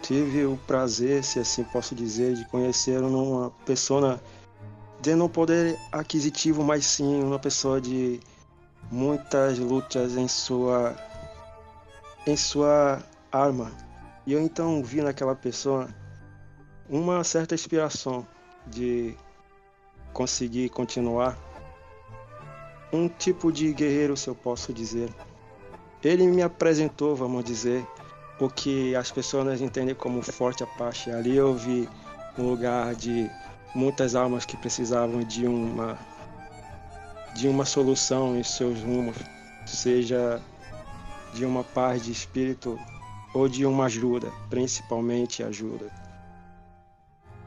tive o prazer, se assim posso dizer, de conhecer uma pessoa de não poder aquisitivo, mas sim uma pessoa de muitas lutas em sua em sua arma. E eu então vi naquela pessoa uma certa inspiração de conseguir continuar um tipo de guerreiro, se eu posso dizer. Ele me apresentou, vamos dizer, o que as pessoas entendem como forte Apache. Ali eu vi um lugar de muitas almas que precisavam de uma de uma solução em seus rumos, seja de uma paz de espírito ou de uma ajuda, principalmente ajuda.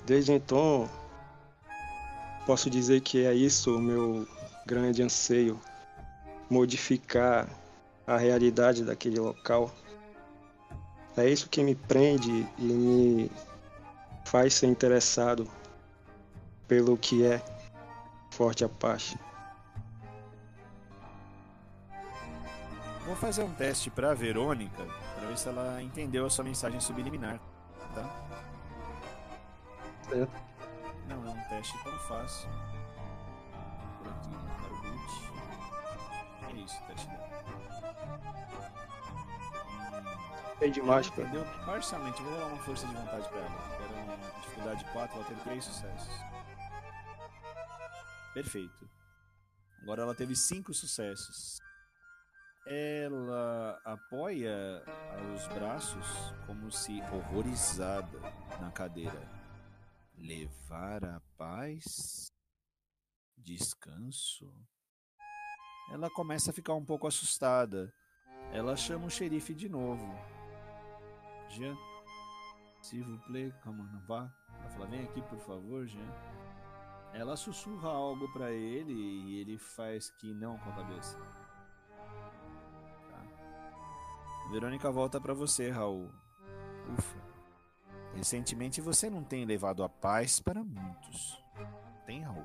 Desde então, posso dizer que é isso o meu grande anseio modificar a realidade daquele local. É isso que me prende e me faz ser interessado pelo que é Forte Apache. Vou fazer um teste para Verônica, para ver se ela entendeu a sua mensagem subliminar, tá? Certo. Não é um teste tão fácil. Por aqui, para o boot. É isso, teste dela. É demais, cara. Entendeu parcialmente. Vou dar uma força de vontade para ela. Era uma dificuldade 4, ela teve 3 sucessos. Perfeito. Agora ela teve 5 sucessos. Ela apoia os braços como se horrorizada na cadeira. Levar a paz? Descanso? Ela começa a ficar um pouco assustada. Ela chama o xerife de novo. Jean, s'il vous plaît, calma, não vá. Ela fala, vem aqui por favor, Jean. Ela sussurra algo pra ele e ele faz que não com a cabeça. Verônica volta pra você, Raul. Ufa. Recentemente você não tem levado a paz para muitos. Tem, Raul?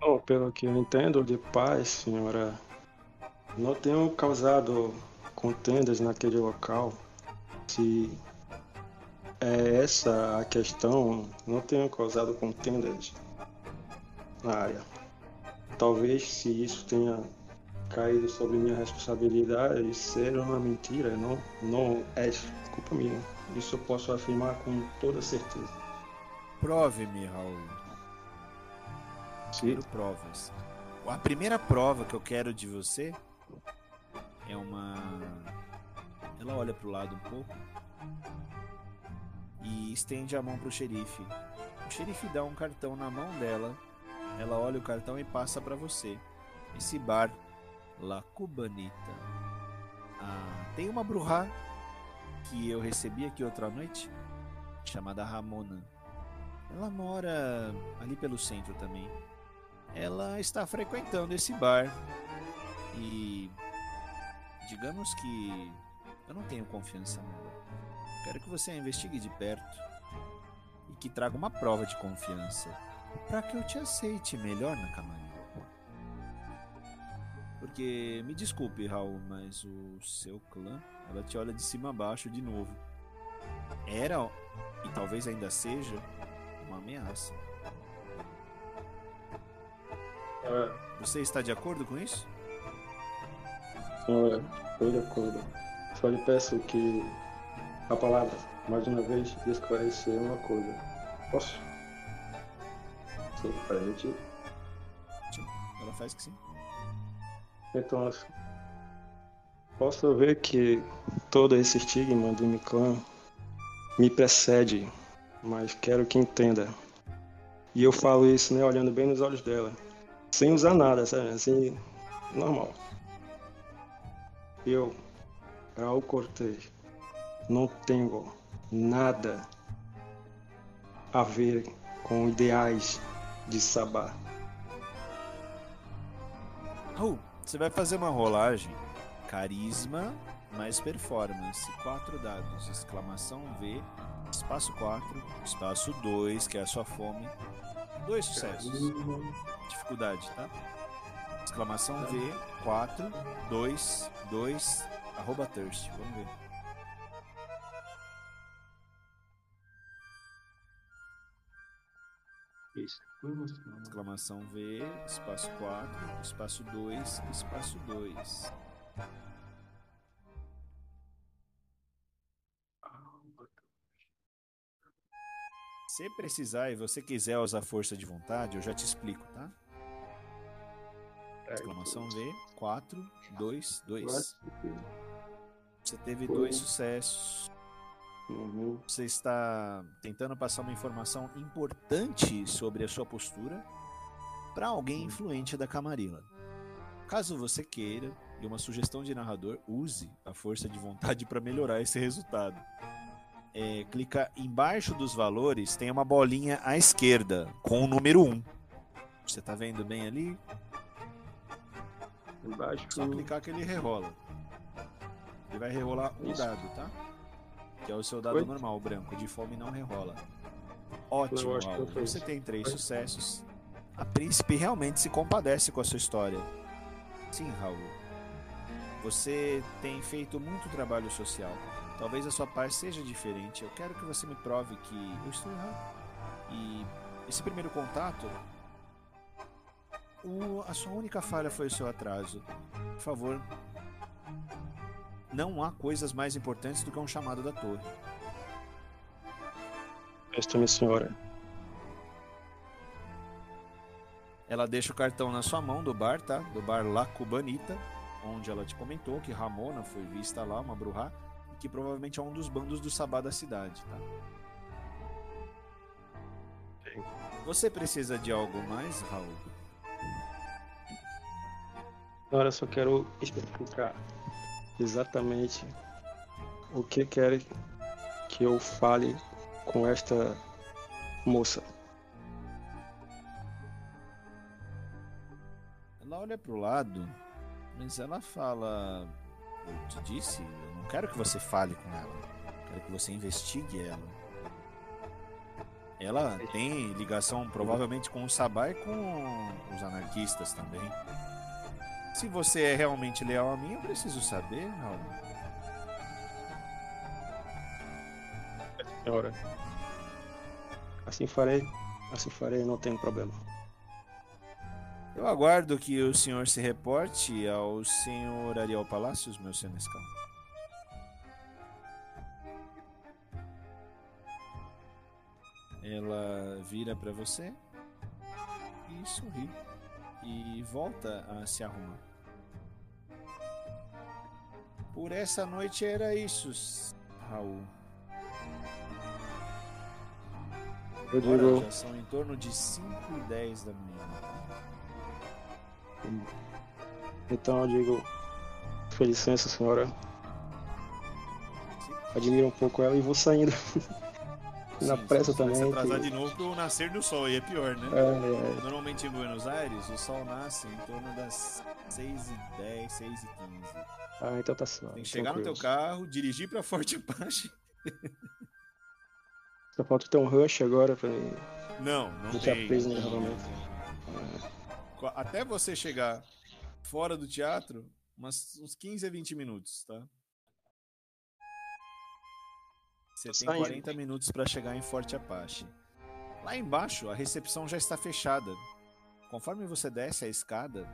Bom, pelo que eu entendo de paz, senhora, não tenho causado contendas naquele local. Se é essa a questão, não tenho causado contendas na área. Talvez se isso tenha caído sobre minha responsabilidade, ser uma mentira, não, não é culpa minha. Isso eu posso afirmar com toda certeza. Prove-me, Raul. Sim. Quero provas. A primeira prova que eu quero de você é uma. Ela olha pro lado um pouco e estende a mão pro xerife. O xerife dá um cartão na mão dela. Ela olha o cartão e passa para você. Esse bar, La Cubanita. Ah, tem uma bruxa que eu recebi aqui outra noite, chamada Ramona. Ela mora ali pelo centro também. Ela está frequentando esse bar e digamos que eu não tenho confiança nela. Quero que você a investigue de perto e que traga uma prova de confiança para que eu te aceite melhor na Camarilla. Porque me desculpe, Raul, mas o seu clã, ela te olha de cima a baixo de novo. Era e talvez ainda seja uma ameaça. É, Você está de acordo com isso? senhora, estou de acordo. Só lhe peço que a palavra, mais uma vez, esclarecer uma coisa. Posso? Sim, permitir? Sim, ela faz que sim. Então, posso ver que todo esse estigma do Miclã me precede, mas quero que entenda. E eu falo isso, né, olhando bem nos olhos dela, sem usar nada, sabe? Assim, normal. Eu, Raul Cortez, não tenho nada a ver com ideais de Sabá. Raul, você vai fazer uma rolagem. Carisma mais performance. Quatro dados. Exclamação V, espaço 4, espaço 2, que é a sua fome. Dois sucessos. Dificuldade, tá? Exclamação V, 4, 2, 2, arroba thirst. Vamos ver. Isso. Exclamação V, espaço 4, espaço 2, espaço 2. Se precisar e você quiser usar força de vontade, eu já te explico, tá? Exclamação V, 4, 2, 2. Você teve dois sucessos. Uhum. Você está tentando passar uma informação importante sobre a sua postura para alguém influente da Camarilla. Caso você queira, e uma sugestão de narrador, use a força de vontade para melhorar esse resultado. É, clica embaixo dos valores, tem uma bolinha à esquerda com o número 1. Você tá vendo bem ali? Embaixo. Só clicar que ele rerola. Ele vai rerolar um Isso. dado, tá? Que é o seu dado Oi? normal, branco. De fome não rerola. Ótimo, fiz. Você tem três Oi? sucessos. A príncipe realmente se compadece com a sua história. Sim, Raul. Você tem feito muito trabalho social. Talvez a sua paz seja diferente. Eu quero que você me prove que eu estou errado. E esse primeiro contato. o- a sua única falha foi o seu atraso. Por favor. Não há coisas mais importantes do que um chamado da torre. Esta minha senhora. Ela deixa o cartão na sua mão do bar, tá? Do bar La Cubanita, onde ela te comentou que Ramona foi vista lá, uma bruxa, e que provavelmente é um dos bandos do Sabá da cidade, tá? Você precisa de algo mais, Raul? Agora só quero explicar exatamente o que quer que eu fale com esta moça. Ela olha pro lado, mas ela fala: Eu te disse, eu não quero que você fale com ela. Quero que você investigue ela. Ela tem ligação provavelmente com o Sabá e com os anarquistas também. Se você é realmente leal a mim, eu preciso saber, Raul. Senhora. Assim farei, assim farei, não tem problema. Eu aguardo que o senhor se reporte ao senhor Ariel Palácios, meu senescal. Ela vira pra você e sorri e volta a se arrumar. Por essa noite era isso, Raul. Eu Agora digo, já são em torno de 5 e 10 da manhã. então eu digo, com licença, senhora. Admiro um pouco ela e vou saindo. Na Sim, pressa se você também, Se atrasar que- de novo pro nascer do sol, aí é pior, né? É, Normalmente em Buenos Aires, o sol nasce em torno das 6 e 10, 6 e 15. ah, então tá certo. Tem que chegar no teu tranquilo. carro, dirigir pra Forte Apache. Só falta ter um rush agora pra mim. Não, não Deixar tem. preso no tem. Co- Até você chegar fora do teatro, umas, uns 15 a 20 minutos, tá? Você Tô tem saindo. 40 minutos pra chegar em Forte Apache. Lá embaixo, a recepção já está fechada. Conforme você desce a escada,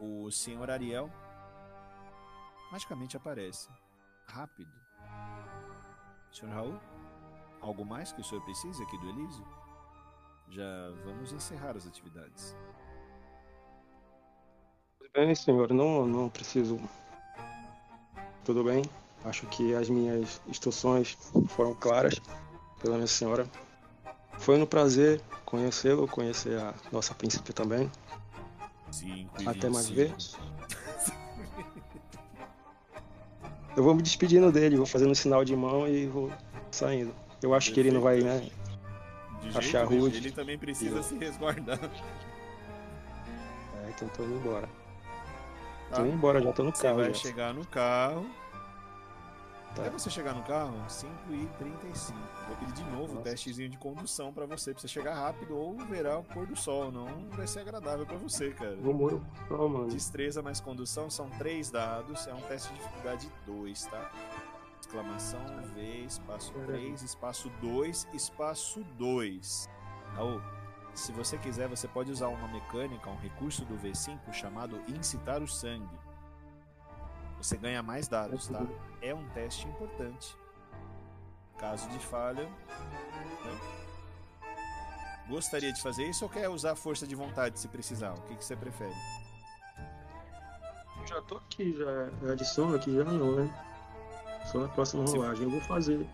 o senhor Ariel magicamente aparece. rápido. Senhor Raul, algo mais que o senhor precisa aqui do Elísio? Já vamos encerrar as atividades. Bem, senhor, não, não preciso. Tudo bem? Acho que as minhas instruções foram claras pela minha senhora. Foi um prazer conhecê-lo, conhecer a nossa príncipe também. Sim, Até mais ver. Eu vou me despedindo dele, vou fazendo sinal de mão e vou saindo. Eu acho que ele não vai, né? De Achar jeito, rude. Ele também precisa se resguardar. É, então tô indo embora. Tá? Tô indo embora, já tô no Você carro. vai já. chegar no carro. Tá. Até você chegar no carro, 5h35. Vou pedir de novo o Nossa. testezinho de condução pra você, pra você chegar rápido ou verá o pôr do sol. Não vai ser agradável pra você, cara. Morrer só, mano. Destreza mais condução são três dados, é um teste de dificuldade 2, tá? Exclamação V, espaço Caramba. 3, espaço 2, espaço 2. Raul, se você quiser, você pode usar uma mecânica, um recurso do V5 chamado incitar o sangue. Você ganha mais dados, tá? É um teste importante. Caso de falha. né? Gostaria de fazer isso ou quer usar força de vontade se precisar? O que, que você prefere? Eu já tô aqui, já adiciona aqui, já não, né? Só na próxima Se- rolagem. Eu vou fazer.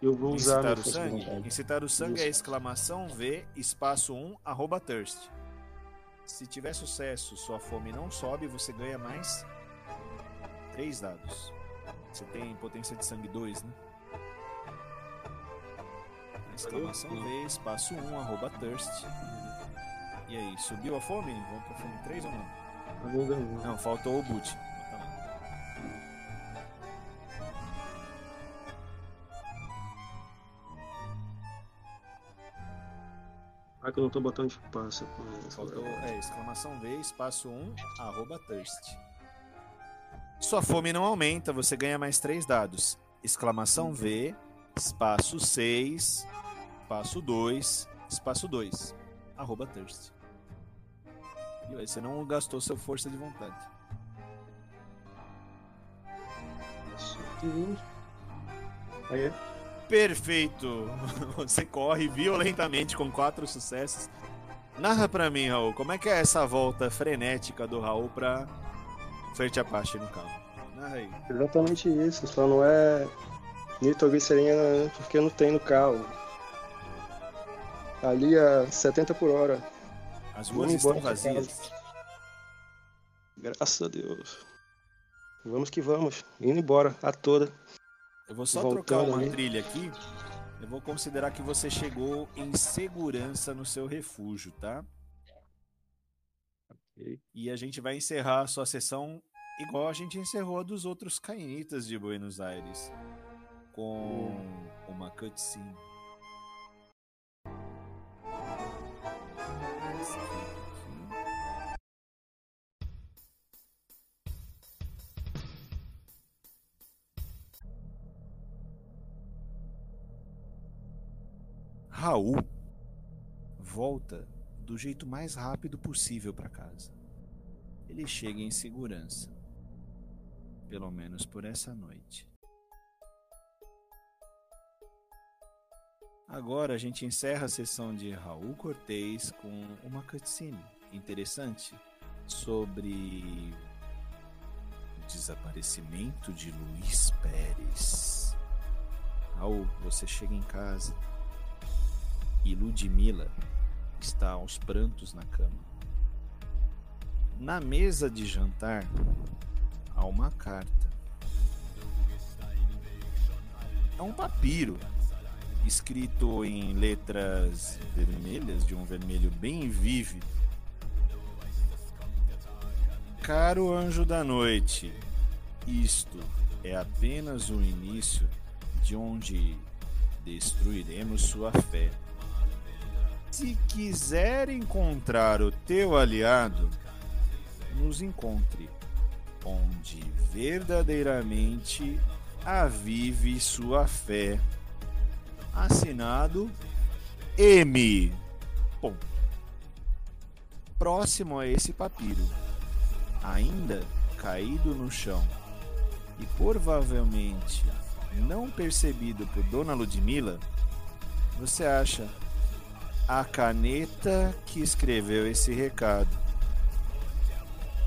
Eu vou usar Incitar o sangue? vontade. Incitar o sangue é Isso. exclamação V, espaço 1, arroba thirst. Se tiver sucesso, sua fome não sobe, você ganha mais 3 dados. Você tem potência de sangue 2, né? Exclamação V, espaço 1, arroba thirst. E aí, subiu a fome? Vamos pra fome 3 ou não? Não. Faltou o boot. Ah, que eu não tô botando espaço. Faltou, é, exclamação V, espaço 1, arroba thirst. Sua fome não aumenta, você ganha mais 3 dados. Exclamação V, espaço 6, espaço 2, espaço 2, arroba thirst. E aí, você não gastou sua força de vontade. Aí. Perfeito! Você corre violentamente com quatro sucessos. Narra pra mim, Raul, como é que é essa volta frenética do Raul pra Frente Apache no carro? Exatamente isso, só não é nitroglicerina porque não tem no carro. Ali a 70 por hora. As ruas Vamos estão vazias. Graças a Deus. Vamos que vamos. Indo embora, a toda. Eu vou só Voltando trocar uma ali. trilha aqui. Eu vou considerar que você chegou em segurança no seu refúgio, tá? E a gente vai encerrar a sua sessão igual a gente encerrou a dos outros cainitas de Buenos Aires. Com uma cutscene. Raul volta do jeito mais rápido possível para casa. Ele chega em segurança. Pelo menos por essa noite. Agora a gente encerra a sessão de Raul Cortez com uma cutscene interessante sobre o desaparecimento de Luiz Pérez. Raul, você chega em casa e Ludmilla está aos prantos na cama. Na mesa de jantar há uma carta. É um papiro escrito em letras vermelhas, de um vermelho bem vívido. Caro anjo da noite, isto é apenas o início de onde destruiremos sua fé. Se quiser encontrar o teu aliado, nos encontre onde verdadeiramente avive sua fé. Assinado M. Ponto. Próximo a esse papiro, ainda caído no chão, e provavelmente não percebido por Dona Ludmilla, você acha a caneta que escreveu esse recado.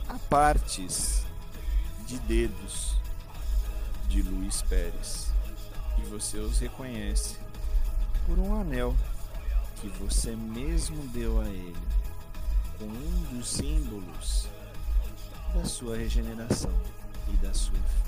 Há partes de dedos de Luiz Pérez e você os reconhece por um anel que você mesmo deu a ele com um dos símbolos da sua regeneração e da sua fé.